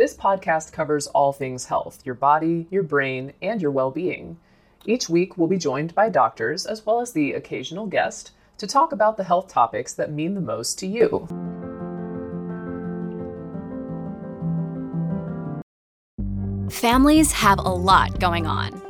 This podcast covers all things health your body, your brain, and your well being. Each week, we'll be joined by doctors as well as the occasional guest to talk about the health topics that mean the most to you. Families have a lot going on.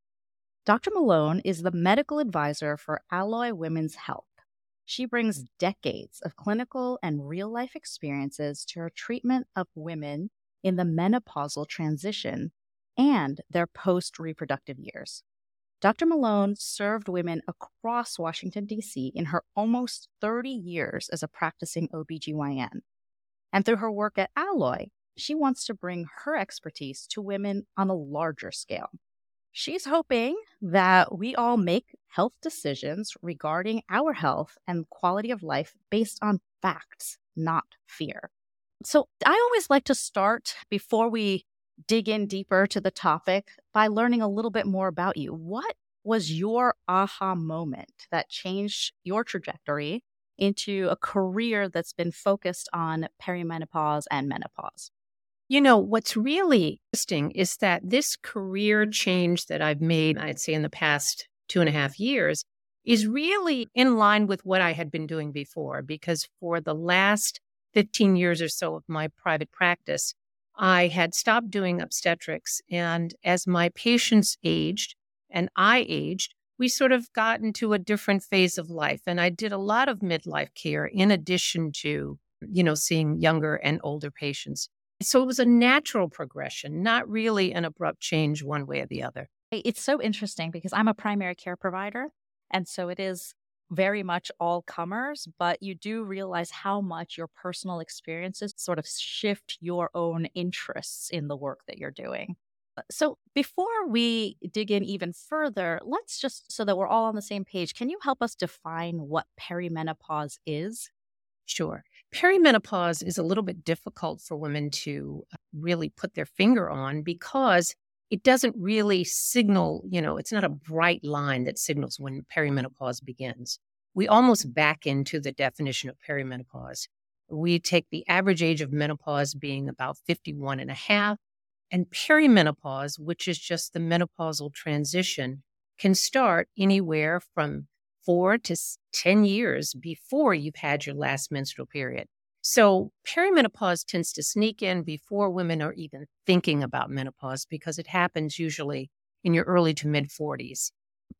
Dr. Malone is the medical advisor for Alloy Women's Health. She brings hmm. decades of clinical and real life experiences to her treatment of women in the menopausal transition and their post reproductive years. Dr. Malone served women across Washington, D.C. in her almost 30 years as a practicing OBGYN. And through her work at Alloy, she wants to bring her expertise to women on a larger scale. She's hoping that we all make health decisions regarding our health and quality of life based on facts, not fear. So, I always like to start before we dig in deeper to the topic by learning a little bit more about you. What was your aha moment that changed your trajectory into a career that's been focused on perimenopause and menopause? You know, what's really interesting is that this career change that I've made, I'd say in the past two and a half years, is really in line with what I had been doing before. Because for the last 15 years or so of my private practice, I had stopped doing obstetrics. And as my patients aged and I aged, we sort of got into a different phase of life. And I did a lot of midlife care in addition to, you know, seeing younger and older patients. So it was a natural progression, not really an abrupt change one way or the other. It's so interesting because I'm a primary care provider. And so it is very much all comers, but you do realize how much your personal experiences sort of shift your own interests in the work that you're doing. Uh, so, before we dig in even further, let's just so that we're all on the same page, can you help us define what perimenopause is? Sure. Perimenopause is a little bit difficult for women to uh, really put their finger on because it doesn't really signal, you know, it's not a bright line that signals when perimenopause begins. We almost back into the definition of perimenopause. We take the average age of menopause being about 51 and a half, and perimenopause, which is just the menopausal transition, can start anywhere from four to 10 years before you've had your last menstrual period. So perimenopause tends to sneak in before women are even thinking about menopause because it happens usually in your early to mid 40s.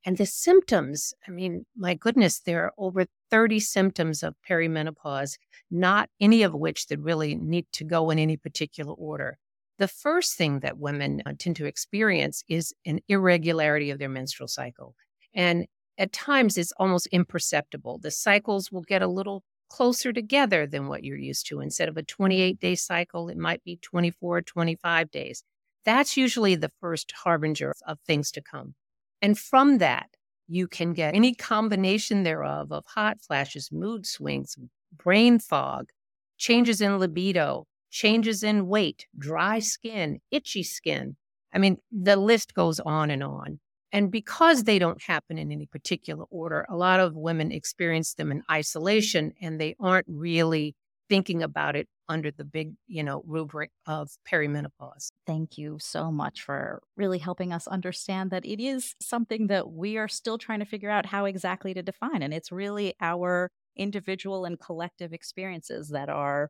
And the symptoms, I mean, my goodness, there are over 30 symptoms of perimenopause, not any of which that really need to go in any particular order. The first thing that women uh, tend to experience is an irregularity of their menstrual cycle. And at times it's almost imperceptible. The cycles will get a little closer together than what you're used to. Instead of a 28 day cycle, it might be 24, 25 days. That's usually the first harbinger of things to come. And from that, you can get any combination thereof of hot flashes, mood swings, brain fog, changes in libido, changes in weight, dry skin, itchy skin. I mean, the list goes on and on. And because they don't happen in any particular order, a lot of women experience them in isolation and they aren't really thinking about it under the big, you know, rubric of perimenopause. Thank you so much for really helping us understand that it is something that we are still trying to figure out how exactly to define. And it's really our individual and collective experiences that are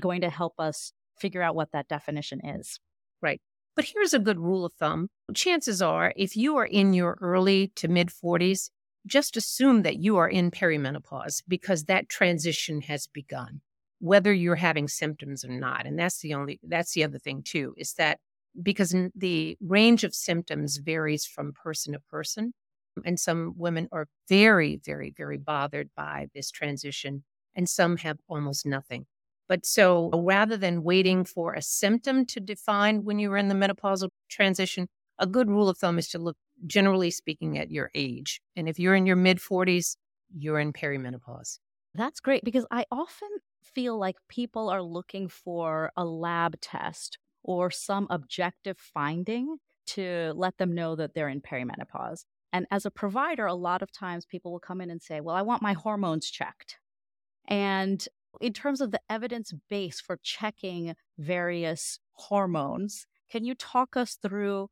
going to help us figure out what that definition is. Right. But here's a good rule of thumb. Chances are, if you are in your early to mid 40s, just assume that you are in perimenopause because that transition has begun, whether you're having symptoms or not. And that's the only, that's the other thing too, is that because the range of symptoms varies from person to person. And some women are very, very, very bothered by this transition, and some have almost nothing. But so uh, rather than waiting for a symptom to define when you're in the menopausal transition, a good rule of thumb is to look, generally speaking, at your age. And if you're in your mid 40s, you're in perimenopause. That's great because I often feel like people are looking for a lab test or some objective finding to let them know that they're in perimenopause. And as a provider, a lot of times people will come in and say, Well, I want my hormones checked. And in terms of the evidence base for checking various hormones, can you talk us through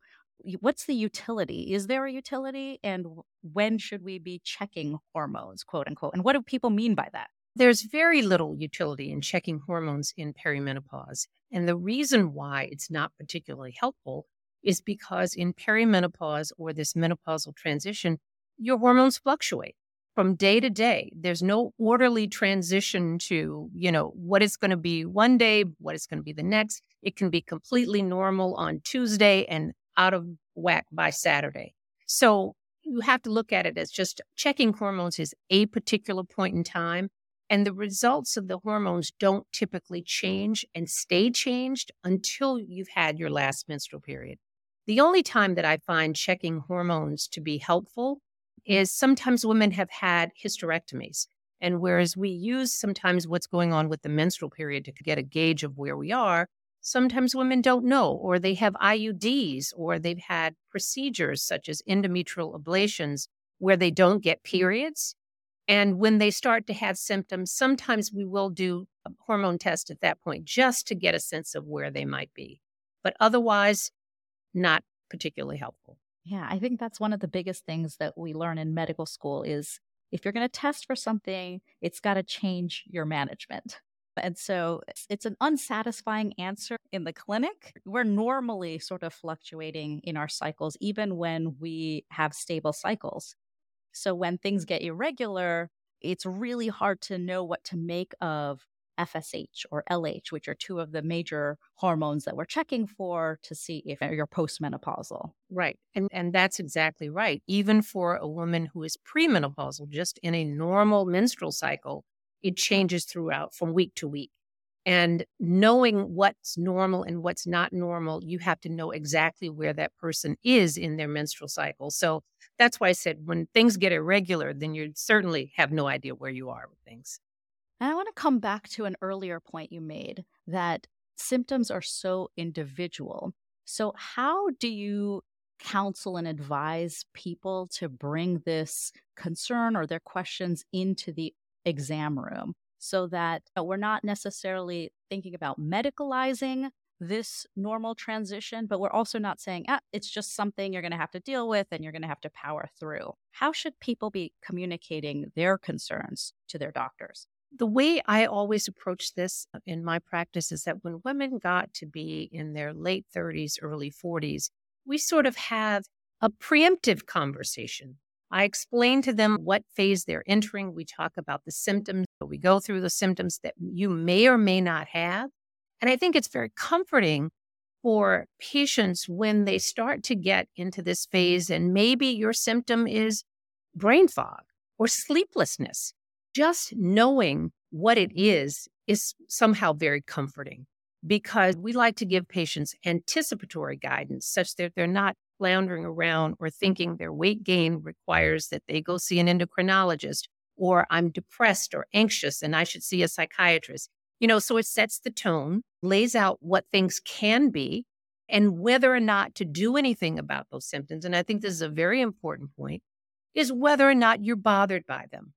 what's the utility? Is there a utility? And when should we be checking hormones, quote unquote? And what do people mean by that? There's very little utility in checking hormones in perimenopause. And the reason why it's not particularly helpful is because in perimenopause or this menopausal transition, your hormones fluctuate from day to day. There's no orderly transition to, you know, what it's going to be one day, what it's going to be the next. It can be completely normal on Tuesday and out of whack by Saturday. So you have to look at it as just checking hormones is a particular point in time. And the results of the hormones don't typically change and stay changed until you've had your last menstrual period. The only time that I find checking hormones to be helpful is sometimes women have had hysterectomies. And whereas we use sometimes what's going on with the menstrual period to get a gauge of where we are, sometimes women don't know, or they have IUDs, or they've had procedures such as endometrial ablations where they don't get periods. And when they start to have symptoms, sometimes we will do a hormone test at that point just to get a sense of where they might be. But otherwise, not particularly helpful. Yeah, I think that's one of the biggest things that we learn in medical school is if you're going to test for something, it's got to change your management. And so it's, an unsatisfying answer in the clinic. We're normally sort of fluctuating in our cycles, even when we have stable cycles. So when things get irregular, it's really hard to know what to make of FSH or LH, which are two of the major hormones that we're checking for to see if you're postmenopausal. Right. And and that's exactly right. Even for a woman who is premenopausal, just in a normal menstrual cycle, it changes throughout from week to week. And knowing what's normal and what's not normal, you have to know exactly where that person is in their menstrual cycle. So that's why I said when things get irregular, then you certainly have no idea where you are with things. And I want to come back to an earlier point you made that symptoms are so individual. So, how do you counsel and advise people to bring this concern or their questions into the exam room so that uh, we're not necessarily thinking about medicalizing this normal transition, but we're also not saying, ah, it's just something you're going to have to deal with and you're going to have to power through. How should people be communicating their concerns to their doctors? The way I always approach this uh, in my practice is that when women got to be in their late 30s, early 40s, we sort of have a preemptive conversation. I explain to them what phase they're entering. We talk about the symptoms. We go through the symptoms that you may or may not have. And I think it's very comforting for patients when they start to get into this phase and maybe your symptom is brain fog or sleeplessness. Just knowing what it mm-hmm. is is somehow very comforting because we like to give patients anticipatory guidance such that they're not floundering around or thinking their weight gain requires that they go see an endocrinologist or I'm depressed or anxious and I should see a psychiatrist. You know, so it sets the tone, lays out what things can be and whether or not to do anything about those symptoms. And I think this is a very important point is whether or not you're bothered by them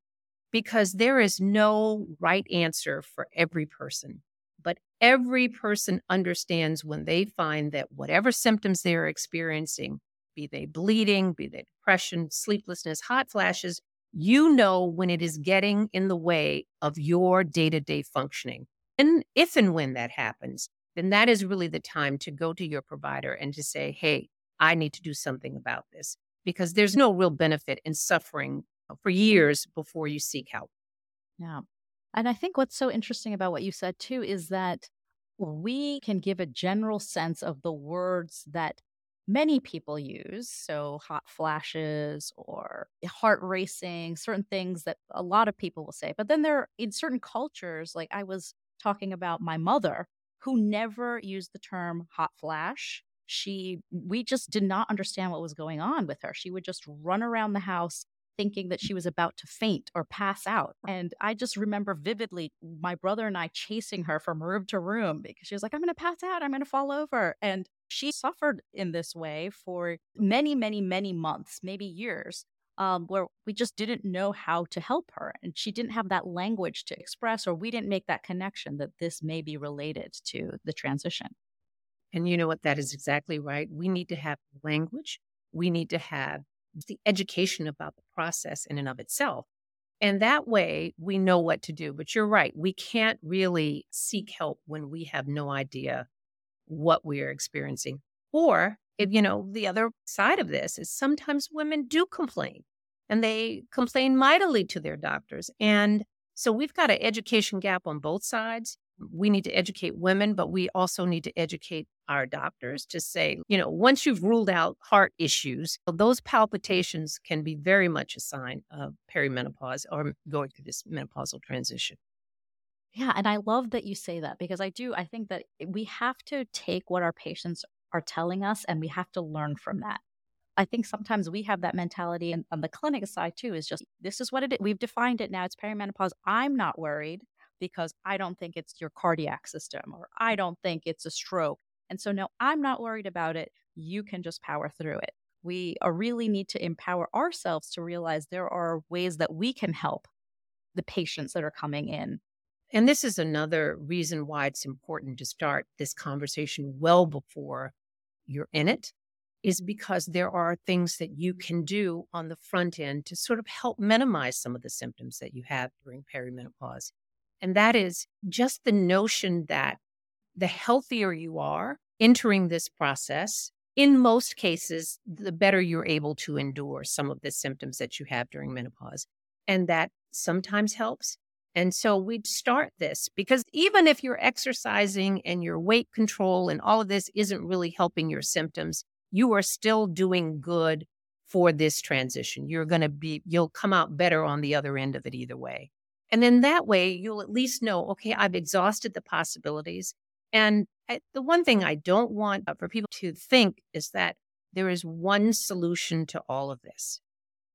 because there is no right answer for every person. But every person understands when they find that whatever symptoms they're experiencing, be they bleeding, be they depression, sleeplessness, hot flashes, you know when it is getting in the way of your day to day functioning. And if and when that happens, then that is really the time to go to your provider and to say, hey, I need to do something about this because there's no real benefit in suffering for years before you seek help. Yeah. And I think what's so interesting about what you said too is that we can give a general sense of the words that many people use. So, hot flashes or heart racing, certain things that a lot of people will say. But then there in certain cultures, like I was talking about my mother, who never used the term hot flash. She, we just did not understand what was going on with her. She would just run around the house thinking that she was about to faint or pass out. And I just remember vividly my brother and I chasing her from room to room because she was like, I'm going to pass out. I'm going to fall over. And she suffered in this way for many, many, many months, maybe years. Um, where we just didn't know how to help her. And she didn't have that language to express, or we didn't make that connection that this may be related to the transition. And you know what? That is exactly right. We need to have language. We need to have the education about the process in and of itself. And that way we know what to do. But you're right. We can't really seek help when we have no idea what we are experiencing. Or, if, you know, the other side of this is sometimes women do complain and they complain mightily to their doctors. And so we've got an education gap on both sides we need to educate women, but we also need to educate our doctors to say, you know, once you've ruled out heart issues, those palpitations can be very much a sign of perimenopause or going through this menopausal transition. Yeah. And I love that you say that because I do. I think that we have to take what our patients are telling us and we have to learn from that. I think sometimes we have that mentality and on the clinic side too is just this is what it is. We've defined it now. It's perimenopause. I'm not worried because I don't think it's your cardiac system or I don't think it's a stroke. And so, no, I'm not worried about it. You can just power through it. We uh, really need to empower ourselves to realize there are ways that we can help the patients that are coming in. And this is another reason why it's important to start this conversation well before you're in it, is because there are things that you can do on the front end to sort of help minimize some of the symptoms that you have during perimenopause. And that is just the notion that the healthier you are entering this process, in most cases, the better you're able to endure some of the symptoms that you have during menopause. And that sometimes helps. And so we'd start this because even if you're exercising and your weight control and all of this isn't really helping your symptoms, you are still doing good for this transition. You're going to be, you'll come out better on the other end of it either way. And then that way, you'll at least know, okay, I've exhausted the possibilities. And I, the one thing I don't want uh, for people to think is that there is one solution to all of this.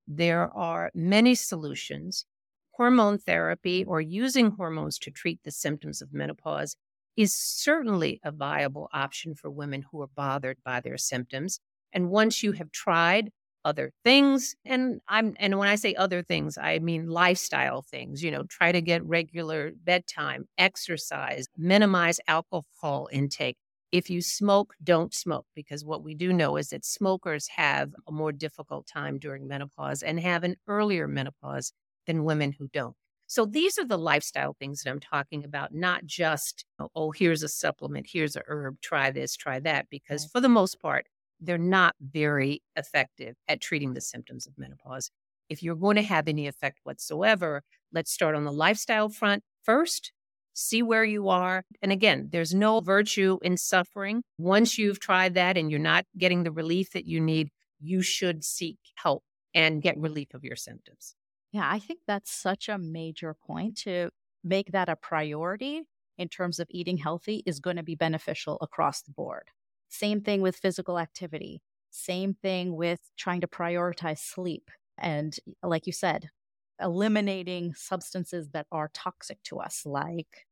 There are many solutions. Hormone therapy or using hormones to treat the symptoms of menopause is certainly a viable option for women who are bothered by their symptoms. And once you have tried other things and i'm and when i say other things i mean lifestyle things you know try to get regular bedtime exercise minimize alcohol intake. If you smoke don't smoke because what we do know is that smokers have a more difficult time during menopause and have an earlier menopause than women who don't. So these are the lifestyle things that i'm talking about not just oh here's a supplement here's a herb try this try that because for the most part they're not very effective at treating the symptoms of menopause. If you're going to have any effect whatsoever, let's start on the lifestyle front first. see where you are. And again, there's no virtue in suffering. Once you've tried that and you're not getting the relief that you need, you should seek help and get relief of your symptoms. Yeah, I think that's such a major point to make that a priority in terms of eating healthy is going to be beneficial across the board. Same thing with physical activity. Same thing with trying to prioritize sleep. And like you said, eliminating substances that are toxic to us, like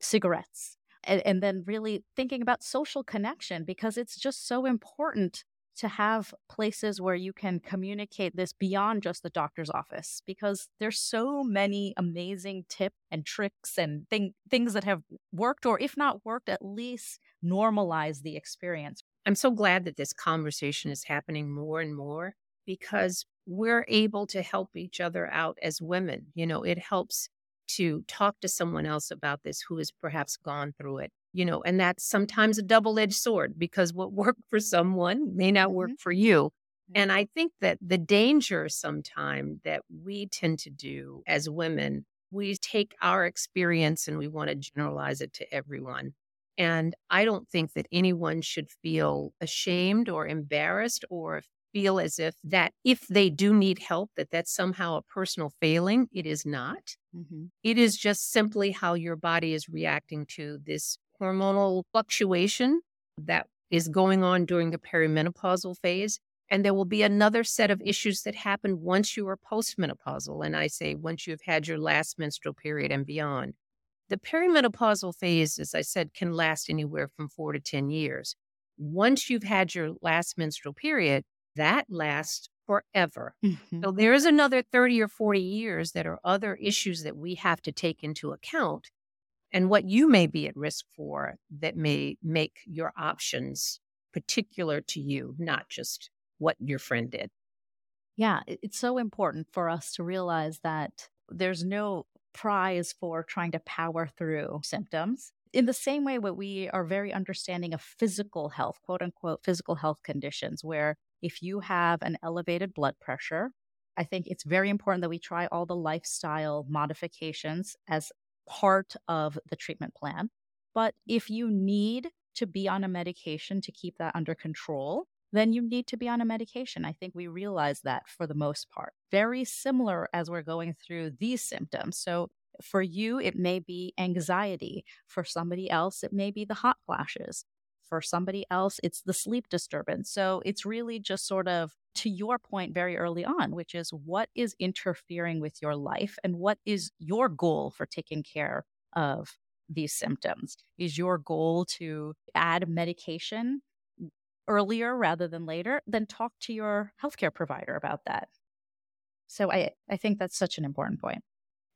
cigarettes. And, and then really thinking about social connection because it's just so important to have places where you can communicate this beyond just the doctor's office because there's so many amazing tips and tricks and thing, things that have worked or if not worked at least normalize the experience. I'm so glad that this conversation is happening more and more because we're able to help each other out as women you know it helps to talk to someone else about this who has perhaps gone through it you know and that's sometimes a double-edged sword because what worked for someone may not work mm-hmm. for you. And i think that the danger sometimes that we tend to do as women we take our experience and we want to generalize it to everyone. And i don't think that anyone should feel ashamed or embarrassed or feel as if that if they do need help that that's somehow a personal failing. It is not. Mm-hmm. it is just simply how your body is reacting to this hormonal fluctuation that is going on during the perimenopausal phase and there will be another set of issues that happen once you are postmenopausal and i say once you've had your last menstrual period and beyond the perimenopausal phase as i said can last anywhere from 4 to 10 years once you've had your last menstrual period that lasts forever. Mm-hmm. So there is another 30 or 40 years that are other issues that we have to take into account and what you may be at risk for that may make your options particular to you, not just what your friend did. Yeah, it's so important for us to realize that there's no prize for trying to power through symptoms. In the same way, what we are very understanding of physical health, quote unquote, physical health conditions, where if you have an elevated blood pressure, I think it's very important that we try all the lifestyle modifications as part of the treatment plan. But mm-hmm. if you need to be on a medication to keep that under control, then you need to be on a medication. I think we realize that for the most part. Very similar as we're going through these symptoms. So for you, it may be anxiety. For somebody else, it may be the hot flashes. For somebody else, it's the sleep disturbance. So it's really just sort of to your point very early on, which is what is interfering with your life and what is your goal for taking care of these symptoms? Is your goal to add medication earlier rather than later? Then talk to your healthcare provider about that. So I, I think that's such an important point.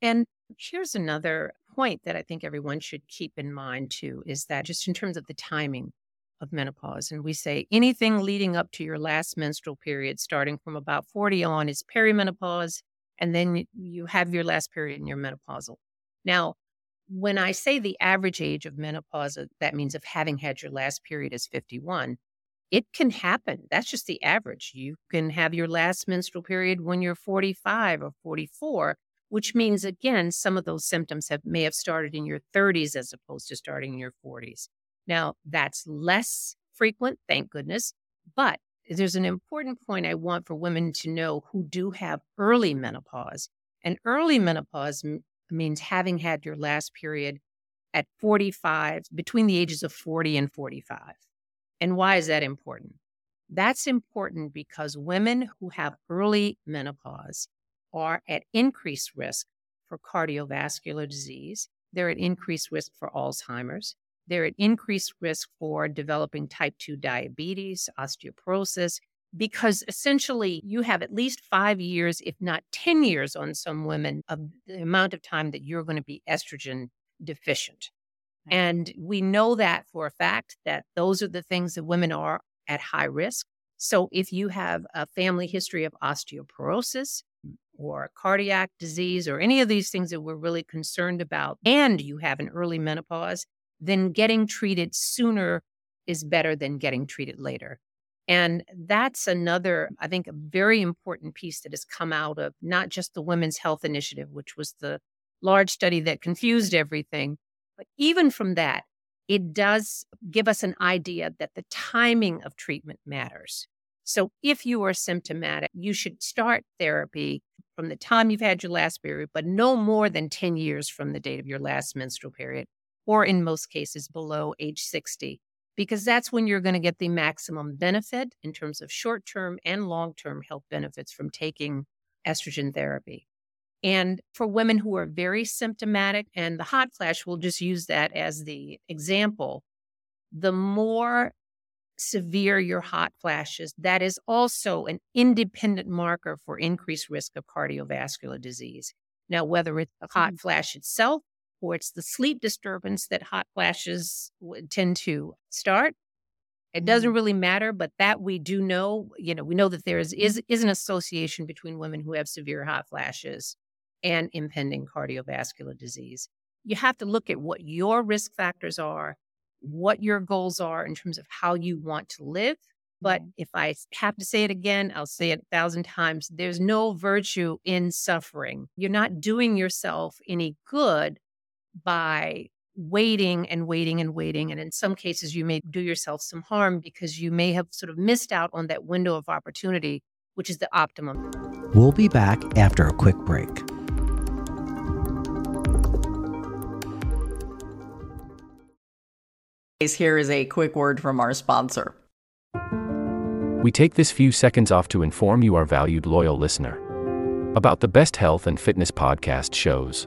And here's another point that I think everyone should keep in mind too is that just in terms of the timing, of menopause. And we say anything leading up to your last menstrual period, starting from about 40 on, is perimenopause. And then you have your last period in your menopausal. Now, when I say the average age of menopause, uh, that means of having had your last period is 51. It can happen. That's just the average. You can have your last menstrual period when you're 45 or 44, which means, again, some of those symptoms have, may have started in your 30s as opposed to starting in your 40s. Now, that's less frequent, thank goodness, but there's an important point I want for women to know who do have early menopause. And early menopause m- means having had your last period at 45, between the ages of 40 and 45. And why is that important? That's important because women who have early menopause are at increased risk for cardiovascular disease. They're at increased risk for Alzheimer's. They're at increased risk for developing type 2 diabetes, osteoporosis, because essentially you have at least five years, if not 10 years on some women, of the amount of time that you're going to be estrogen deficient. And we know that for a fact that those are the things that women are at high risk. So if you have a family history of osteoporosis or cardiac disease or any of these things that we're really concerned about, and you have an early menopause, then getting treated sooner is better than getting treated later. And that's another, I think, a very important piece that has come out of not just the Women's Health Initiative, which was the large study that confused everything, But even from that, it does give us an idea that the timing of treatment matters. So if you are symptomatic, you should start therapy from the time you've had your last period, but no more than 10 years from the date of your last menstrual period, or in most cases below age 60, because that's when you're going to get the maximum benefit in terms of short term and long term health benefits from taking estrogen therapy. And for women who are very symptomatic, and the hot flash, we'll just use that as the example, the more severe your hot flashes, that is also an independent marker for increased risk of cardiovascular disease. Now, whether it's the hot mm-hmm. flash itself or it's the sleep disturbance that hot flashes tend to start, it doesn't mm-hmm. really matter, but that we do know, you know, we know that there is, is, is an association between women who have severe hot flashes and impending cardiovascular disease. You have to look at what your risk factors are what your goals are in terms of how you want to live. But mm-hmm. if I have to say it again, I'll say it a thousand times. There's no virtue in suffering. You're not doing yourself any good by waiting and waiting and waiting. And in some cases, you may do yourself some harm because you may have sort of missed out on that window of opportunity, which is the optimum. We'll be back after a quick break. Here is a quick word from our sponsor. We take this few seconds off to inform you, our valued loyal listener, about the best health and fitness podcast shows.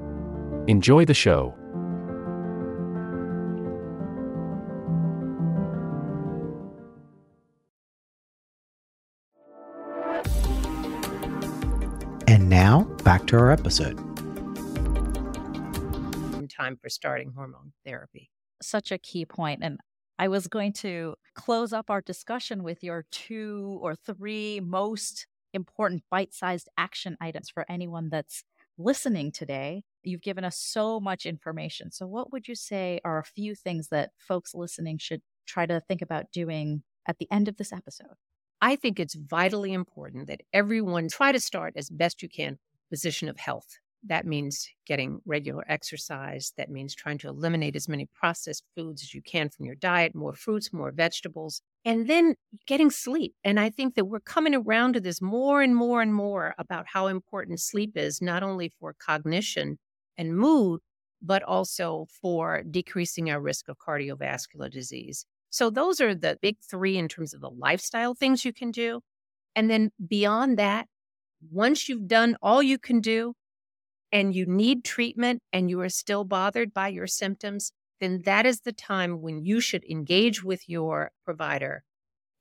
Enjoy the show. And now, back to our episode. Time for starting hormone therapy. Such a key point. And I was going to close up our discussion with your two or three most important bite sized action items for anyone that's listening today. You've given us so much information. So, what would you say are a few things that folks listening should try to think about doing at the end of this episode? I think it's vitally important that everyone try to start as best you can position of health that means getting regular exercise. That means trying to eliminate as many processed foods as you can from your diet, more fruits, more vegetables, and then getting sleep. And I think that we're coming around to this more and more and more about how important sleep is, not only for cognition and mood, but also for decreasing our risk of cardiovascular disease. So, those are the big three in terms of the lifestyle things you can do. And then beyond that, once you've done all you can do, and you need treatment and you are still bothered by your symptoms, then that is the time when you should engage with your provider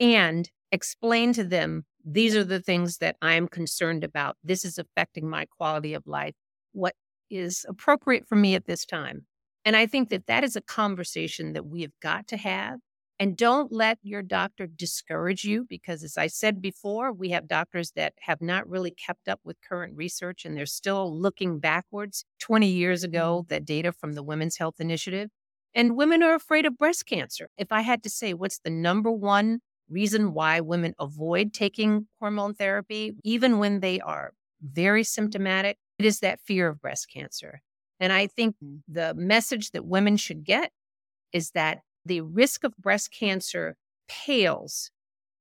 and explain to them these are the things that I'm concerned about. This is affecting my quality of life. What is appropriate for me at this time? And I think that that is a conversation that we have got to have and don't let your doctor discourage you because, as I said before, we have doctors that have not really kept up with current research and they're still looking backwards 20 years ago, mm-hmm. that data from the Women's Health Initiative. And women are afraid of breast cancer. If I had to say what's the number one reason why women avoid taking hormone therapy, even when they are very symptomatic, it is that fear of breast cancer. And I think mm. the message that women should get is that the risk of breast cancer pales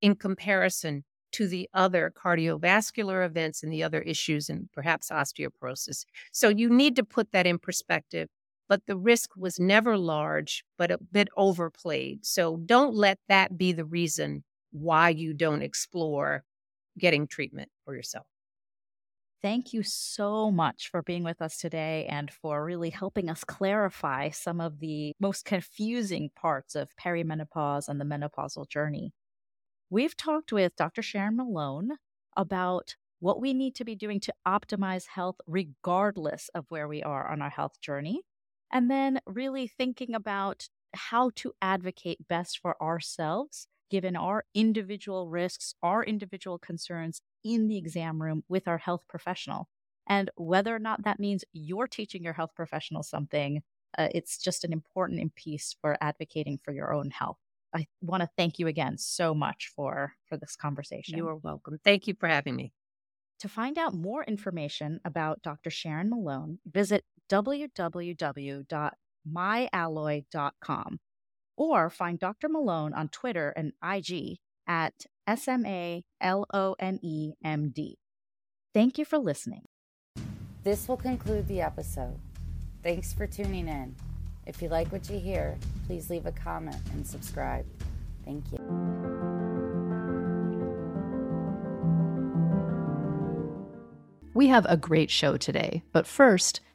in comparison to the other cardiovascular events and the other issues and perhaps osteoporosis. So you need to put that in perspective but the risk was never large, but a bit overplayed. So don't let that be the reason why you don't explore getting treatment for yourself. Thank you so much for being with us today and for really helping us clarify some of the most confusing parts of perimenopause and the menopausal journey. We've talked with Dr. Sharon Malone about what we need to be doing to optimize health regardless of where we are on our health journey, and then really thinking about how to advocate best for ourselves given our individual risks, our individual concerns in the exam room with our health professional. And whether or not that means you're teaching your health professional something, uh, it's just an important piece for advocating for your own health. I want to thank you again so much for for this conversation. You are welcome. Thank you for having me. To find out more information about Dr. Sharon Malone, visit www.myalloy.com or find Dr. Malone on Twitter and IG at S M A L O N E M D. Thank you for listening. This will conclude the episode. Thanks for tuning in. If you like what you hear, please leave a comment and subscribe. Thank you. We have a great show today, but first,